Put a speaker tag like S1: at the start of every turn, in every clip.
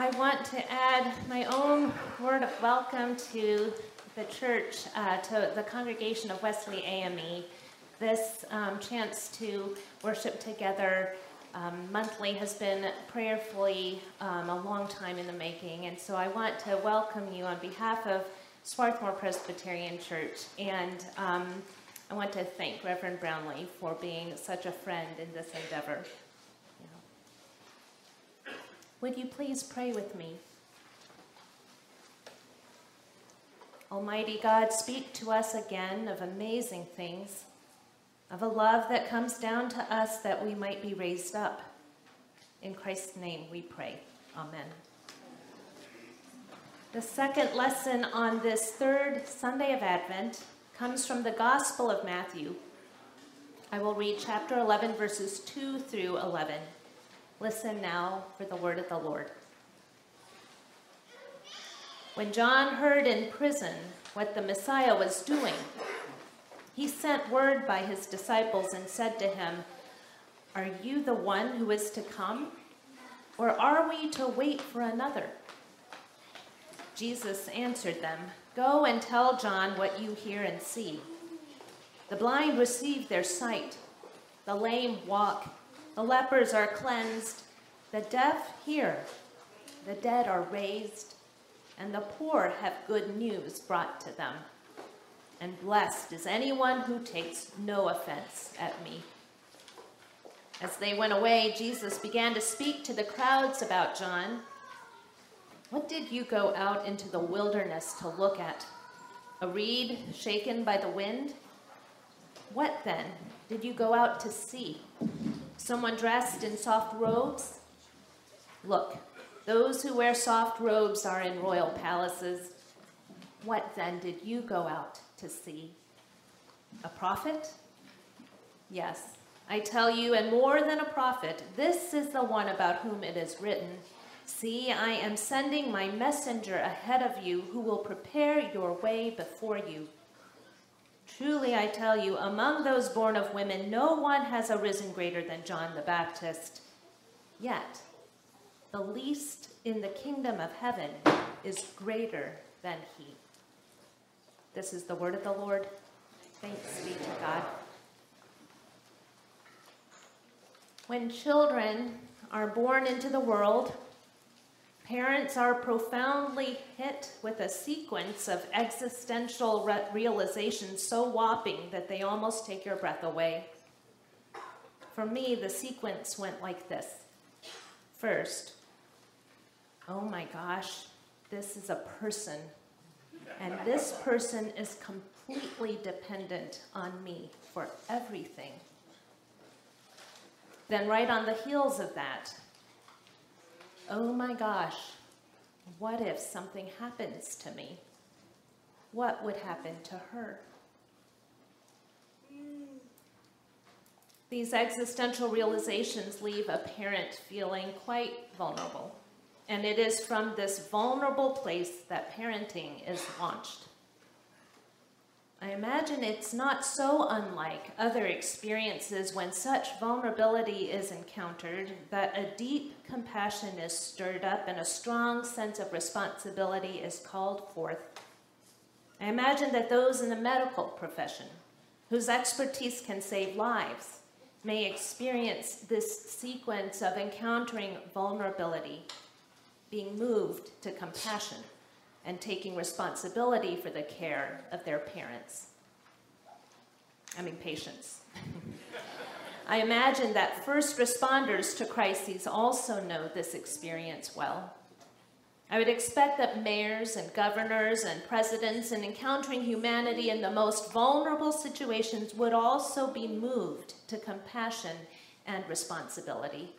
S1: I want to add my own word of welcome to the church, uh, to the congregation of Wesley AME. This um, chance to worship together um, monthly has been prayerfully um, a long time in the making, and so I want to welcome you on behalf of Swarthmore Presbyterian Church, and um, I want to thank Reverend Brownlee for being such a friend in this endeavor. Would you please pray with me? Almighty God, speak to us again of amazing things, of a love that comes down to us that we might be raised up. In Christ's name we pray. Amen. The second lesson on this third Sunday of Advent comes from the Gospel of Matthew. I will read chapter 11, verses 2 through 11. Listen now for the word of the Lord. When John heard in prison what the Messiah was doing, he sent word by his disciples and said to him, Are you the one who is to come? Or are we to wait for another? Jesus answered them, Go and tell John what you hear and see. The blind receive their sight, the lame walk the lepers are cleansed, the deaf hear, the dead are raised, and the poor have good news brought to them. And blessed is anyone who takes no offense at me. As they went away, Jesus began to speak to the crowds about John. What did you go out into the wilderness to look at? A reed shaken by the wind? What then did you go out to see? Someone dressed in soft robes? Look, those who wear soft robes are in royal palaces. What then did you go out to see? A prophet? Yes, I tell you, and more than a prophet, this is the one about whom it is written See, I am sending my messenger ahead of you who will prepare your way before you. Truly I tell you, among those born of women, no one has arisen greater than John the Baptist. Yet, the least in the kingdom of heaven is greater than he. This is the word of the Lord. Thanks be to God. When children are born into the world, Parents are profoundly hit with a sequence of existential re- realizations so whopping that they almost take your breath away. For me, the sequence went like this First, oh my gosh, this is a person, and this person is completely dependent on me for everything. Then, right on the heels of that, oh my gosh, what if something happens to me? What would happen to her? These existential realizations leave a parent feeling quite vulnerable. And it is from this vulnerable place that parenting is launched. I imagine it's not so unlike other experiences when such vulnerability is encountered that a deep compassion is stirred up and a strong sense of responsibility is called forth. I imagine that those in the medical profession, whose expertise can save lives, may experience this sequence of encountering vulnerability, being moved to compassion and taking responsibility for the care of their parents. I mean, patients. I imagine that first responders to crises also know this experience well. I would expect that mayors and governors and presidents, in encountering humanity in the most vulnerable situations, would also be moved to compassion and responsibility.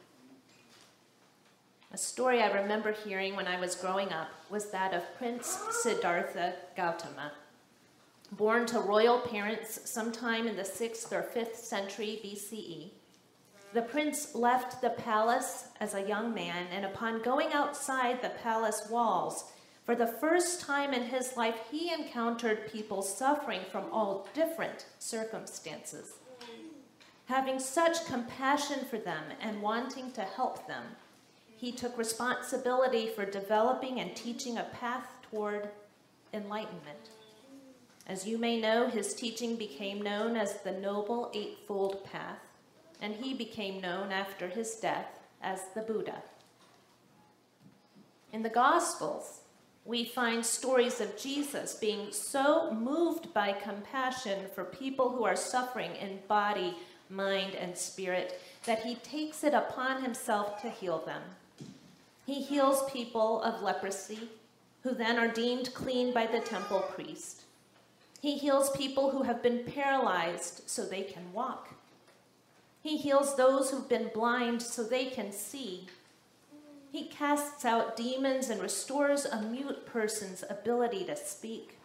S1: A story I remember hearing when I was growing up was that of Prince Siddhartha Gautama. Born to royal parents sometime in the 6th or 5th century BCE, the prince left the palace as a young man, and upon going outside the palace walls, for the first time in his life, he encountered people suffering from all different circumstances. Having such compassion for them and wanting to help them, he took responsibility for developing and teaching a path toward enlightenment. As you may know, his teaching became known as the Noble Eightfold Path, and he became known after his death as the Buddha. In the Gospels, we find stories of Jesus being so moved by compassion for people who are suffering in body, mind, and spirit that he takes it upon himself to heal them. He heals people of leprosy, who then are deemed clean by the temple priest. He heals people who have been paralyzed so they can walk. He heals those who've been blind so they can see. He casts out demons and restores a mute person's ability to speak.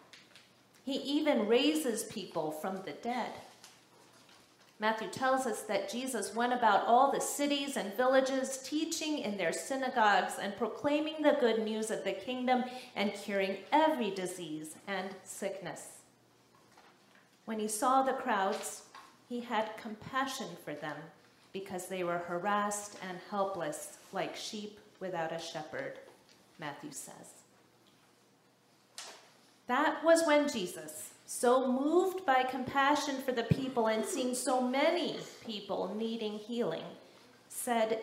S1: He even raises people from the dead. Matthew tells us that Jesus went about all the cities and villages, teaching in their synagogues and proclaiming the good news of the kingdom and curing every disease and sickness. When he saw the crowds, he had compassion for them because they were harassed and helpless like sheep without a shepherd, Matthew says. That was when Jesus, so moved by compassion for the people and seeing so many people needing healing, said,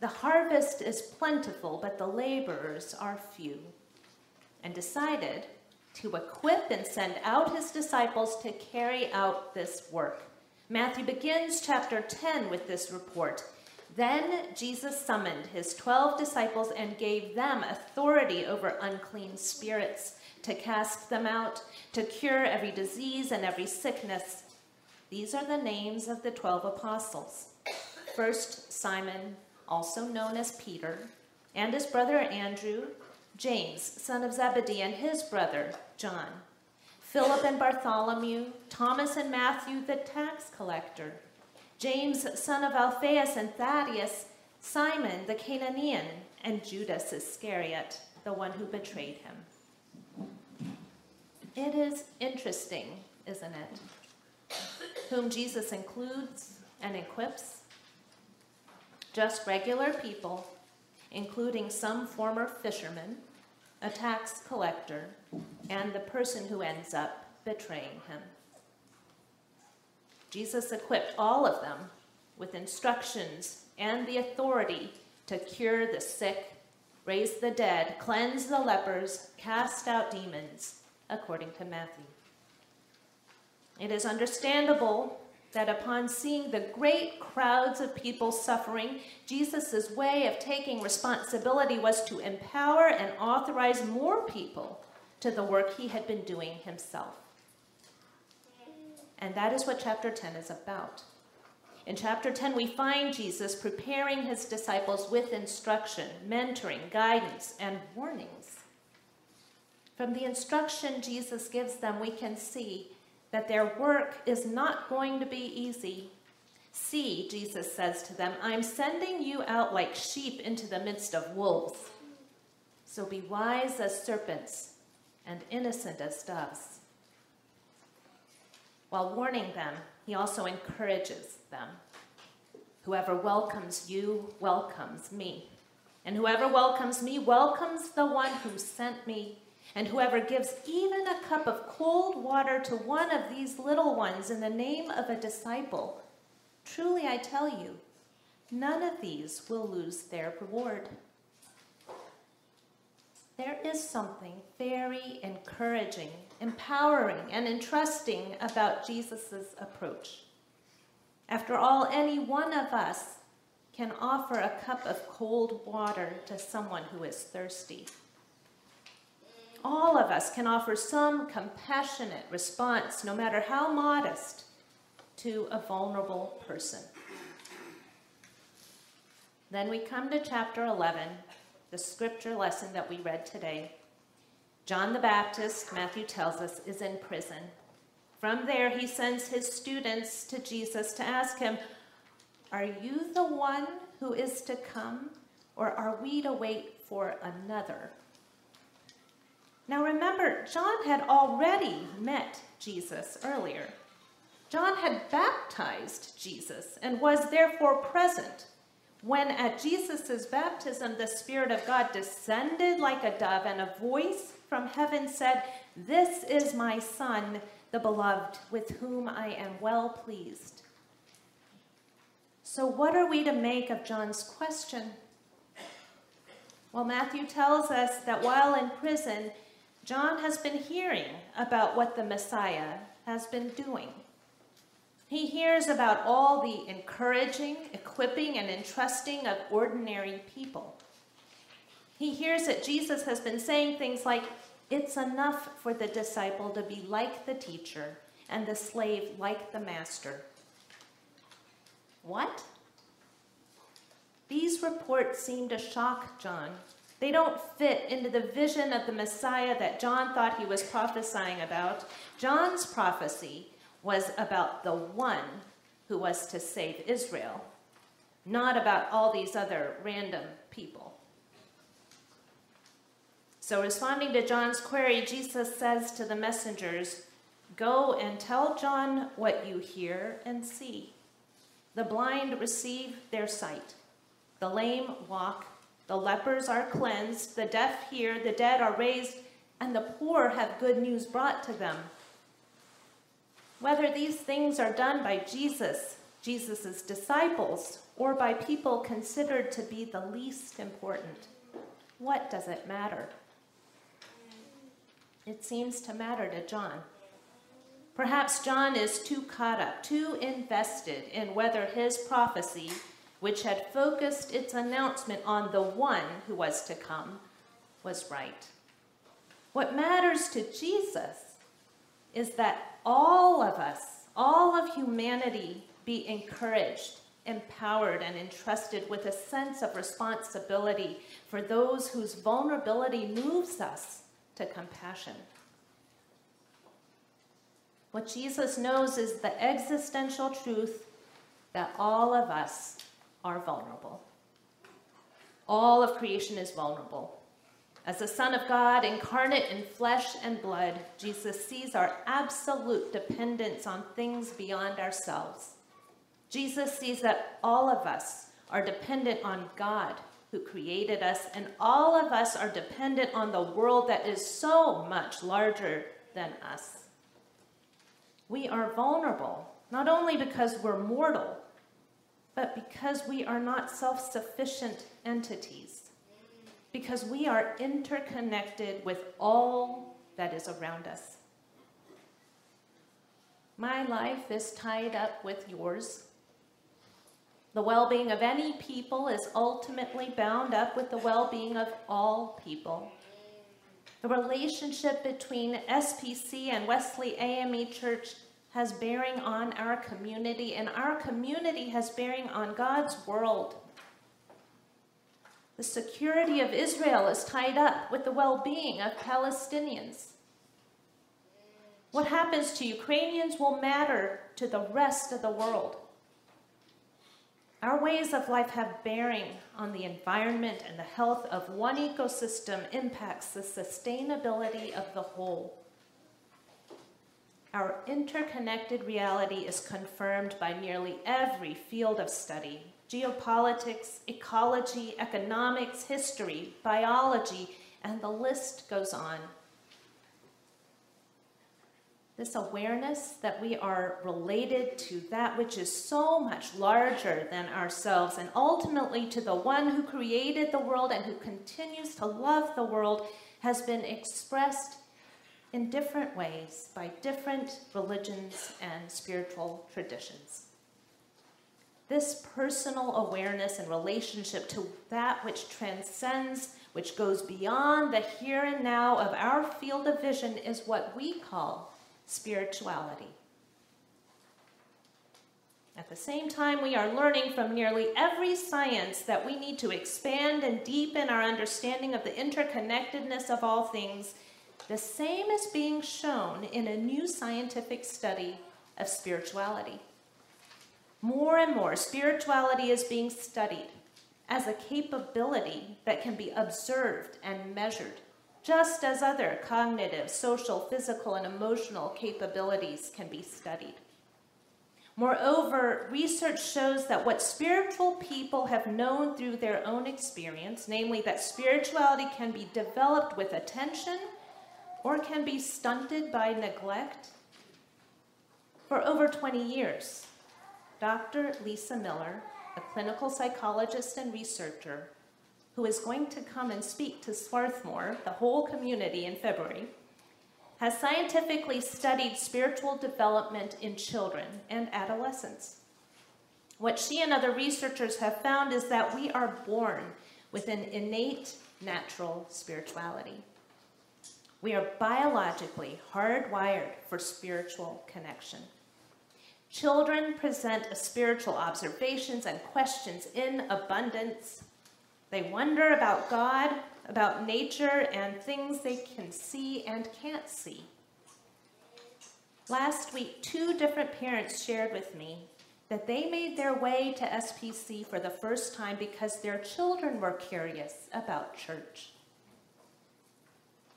S1: The harvest is plentiful, but the laborers are few, and decided to equip and send out his disciples to carry out this work. Matthew begins chapter 10 with this report. Then Jesus summoned his 12 disciples and gave them authority over unclean spirits to cast them out, to cure every disease and every sickness. These are the names of the 12 apostles. First, Simon, also known as Peter, and his brother Andrew, James, son of Zebedee, and his brother, John, Philip and Bartholomew, Thomas and Matthew, the tax collector, James, son of Alphaeus and Thaddeus, Simon the Canaanian, and Judas Iscariot, the one who betrayed him. It is interesting, isn't it? Whom Jesus includes and equips? Just regular people, including some former fishermen a tax collector, and the person who ends up betraying him. Jesus equipped all of them with instructions and the authority to cure the sick, raise the dead, cleanse the lepers, cast out demons, according to Matthew. It is understandable that upon seeing the great crowds of people suffering, Jesus' way of taking responsibility was to empower and authorize more people to the work he had been doing himself. And that is what chapter 10 is about. In chapter 10, we find Jesus preparing his disciples with instruction, mentoring, guidance, and warnings. From the instruction Jesus gives them, we can see that their work is not going to be easy. See, Jesus says to them, I'm sending you out like sheep into the midst of wolves. So be wise as serpents and innocent as doves. While warning them, he also encourages them. Whoever welcomes you welcomes me. And whoever welcomes me welcomes the one who sent me. And whoever gives even a cup of cold water to one of these little ones in the name of a disciple, truly I tell you, none of these will lose their reward. There is something very encouraging, empowering, and entrusting about Jesus' approach. After all, any one of us can offer a cup of cold water to someone who is thirsty all of us can offer some compassionate response, no matter how modest, to a vulnerable person. Then we come to chapter 11, the scripture lesson that we read today. John the Baptist, Matthew tells us, is in prison. From there, he sends his students to Jesus to ask him, Are you the one who is to come, or are we to wait for another? Now remember, John had already met Jesus earlier. John had baptized Jesus and was therefore present when at Jesus' baptism the Spirit of God descended like a dove, and a voice from heaven said, This is my Son, the beloved, with whom I am well pleased. So, what are we to make of John's question? Well, Matthew tells us that while in prison, John has been hearing about what the Messiah has been doing. He hears about all the encouraging, equipping, and entrusting of ordinary people. He hears that Jesus has been saying things like, It's enough for the disciple to be like the teacher and the slave like the master. What? These reports seem to shock John. They don't fit into the vision of the Messiah that John thought he was prophesying about. John's prophecy was about the one who was to save Israel, not about all these other random people. So, responding to John's query, Jesus says to the messengers, Go and tell John what you hear and see. The blind receive their sight, the lame walk, the lepers are cleansed, the deaf hear, the dead are raised, and the poor have good news brought to them. Whether these things are done by Jesus, Jesus' disciples, or by people considered to be the least important, what does it matter? It seems to matter to John. Perhaps John is too caught up, too invested in whether his prophecy, which had focused its announcement on the one who was to come, was right. What matters to Jesus is that all of us, all of humanity, be encouraged, empowered, and entrusted with a sense of responsibility for those whose vulnerability moves us to compassion. What Jesus knows is the existential truth that all of us are vulnerable. All of creation is vulnerable. As the Son of God, incarnate in flesh and blood, Jesus sees our absolute dependence on things beyond ourselves. Jesus sees that all of us are dependent on God who created us, and all of us are dependent on the world that is so much larger than us. We are vulnerable, not only because we're mortal, but because we are not self sufficient entities because we are interconnected with all that is around us. My life is tied up with yours. The well being of any people is ultimately bound up with the well being of all people. The relationship between SPC and Wesley AME Church has bearing on our community, and our community has bearing on God's world. The security of Israel is tied up with the well being of Palestinians. What happens to Ukrainians will matter to the rest of the world. Our ways of life have bearing on the environment and the health of one ecosystem impacts the sustainability of the whole. Our interconnected reality is confirmed by nearly every field of study geopolitics, ecology, economics, history, biology, and the list goes on. This awareness that we are related to that which is so much larger than ourselves and ultimately to the one who created the world and who continues to love the world has been expressed in different ways by different religions and spiritual traditions. This personal awareness and relationship to that which transcends, which goes beyond the here and now of our field of vision, is what we call spirituality. At the same time, we are learning from nearly every science that we need to expand and deepen our understanding of the interconnectedness of all things. The same is being shown in a new scientific study of spirituality. More and more, spirituality is being studied as a capability that can be observed and measured, just as other cognitive, social, physical, and emotional capabilities can be studied. Moreover, research shows that what spiritual people have known through their own experience, namely that spirituality can be developed with attention or can be stunted by neglect, for over 20 years, Dr. Lisa Miller, a clinical psychologist and researcher, who is going to come and speak to Swarthmore, the whole community, in February, has scientifically studied spiritual development in children and adolescents. What she and other researchers have found is that we are born with an innate natural spirituality. We are biologically hardwired for spiritual connection. Children present spiritual observations and questions in abundance. They wonder about God, about nature, and things they can see and can't see. Last week, two different parents shared with me that they made their way to SPC for the first time because their children were curious about church.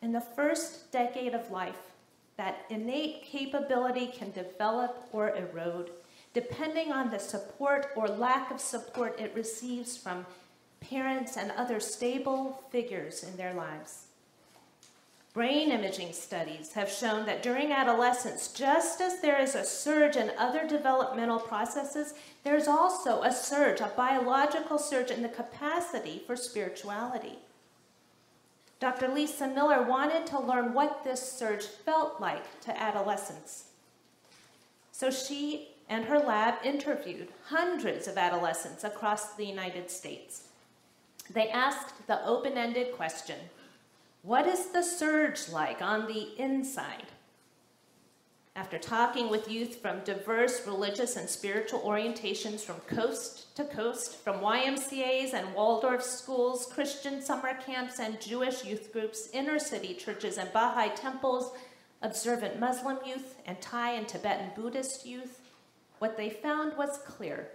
S1: In the first decade of life, that innate capability can develop or erode depending on the support or lack of support it receives from parents and other stable figures in their lives. Brain imaging studies have shown that during adolescence, just as there is a surge in other developmental processes, there's also a surge, a biological surge in the capacity for spirituality. Dr. Lisa Miller wanted to learn what this surge felt like to adolescents. So she and her lab interviewed hundreds of adolescents across the United States. They asked the open ended question What is the surge like on the inside? After talking with youth from diverse religious and spiritual orientations from coast to coast, from YMCAs and Waldorf schools, Christian summer camps and Jewish youth groups, inner city churches and Baha'i temples, observant Muslim youth, and Thai and Tibetan Buddhist youth, what they found was clear.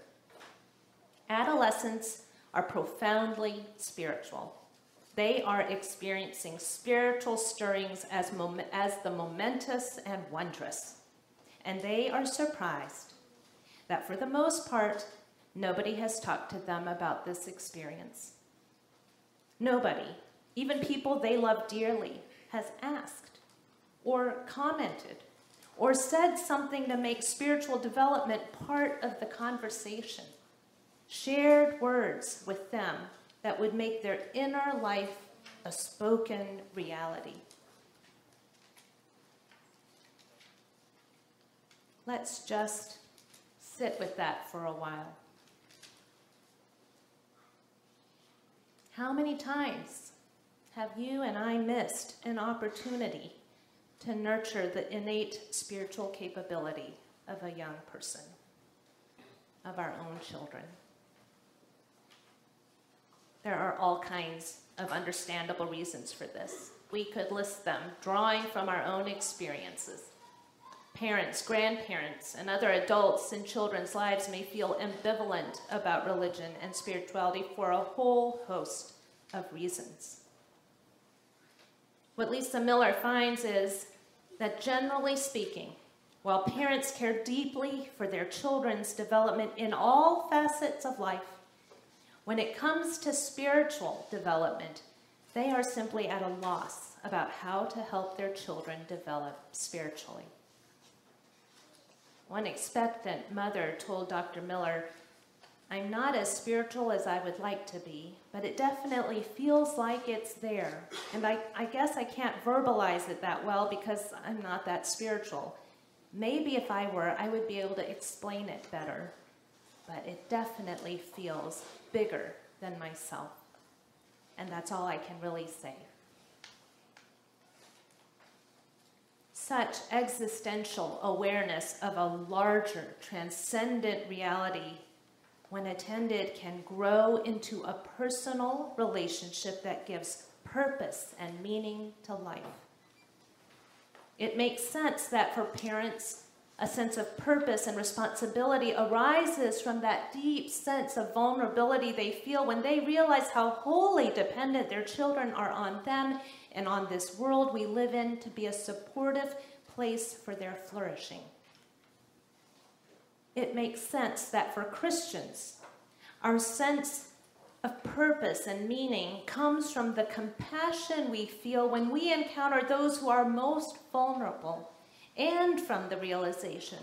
S1: Adolescents are profoundly spiritual. They are experiencing spiritual stirrings as, mom- as the momentous and wondrous. And they are surprised that for the most part, nobody has talked to them about this experience. Nobody, even people they love dearly, has asked or commented or said something to make spiritual development part of the conversation. Shared words with them that would make their inner life a spoken reality. Let's just sit with that for a while. How many times have you and I missed an opportunity to nurture the innate spiritual capability of a young person, of our own children? There are all kinds of understandable reasons for this. We could list them, drawing from our own experiences. Parents, grandparents, and other adults in children's lives may feel ambivalent about religion and spirituality for a whole host of reasons. What Lisa Miller finds is that generally speaking, while parents care deeply for their children's development in all facets of life, when it comes to spiritual development, they are simply at a loss about how to help their children develop spiritually. One expectant mother told Dr. Miller, I'm not as spiritual as I would like to be, but it definitely feels like it's there. And I, I guess I can't verbalize it that well because I'm not that spiritual. Maybe if I were, I would be able to explain it better. But it definitely feels bigger than myself. And that's all I can really say. Such existential awareness of a larger, transcendent reality, when attended, can grow into a personal relationship that gives purpose and meaning to life. It makes sense that for parents, a sense of purpose and responsibility arises from that deep sense of vulnerability they feel when they realize how wholly dependent their children are on them and on this world we live in to be a supportive place for their flourishing. it makes sense that for Christians, our sense of purpose and meaning comes from the compassion we feel when we encounter those who are most vulnerable, and from the realization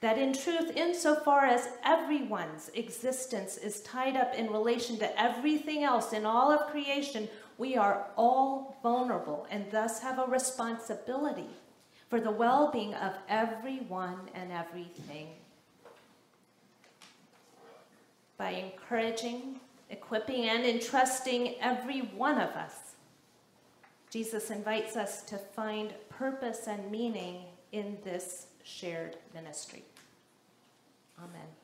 S1: that in truth, insofar as everyone's existence is tied up in relation to everything else in all of creation, we are all vulnerable and thus have a responsibility for the well being of everyone and everything. By encouraging, equipping, and entrusting every one of us, Jesus invites us to find purpose and meaning in this shared ministry. Amen.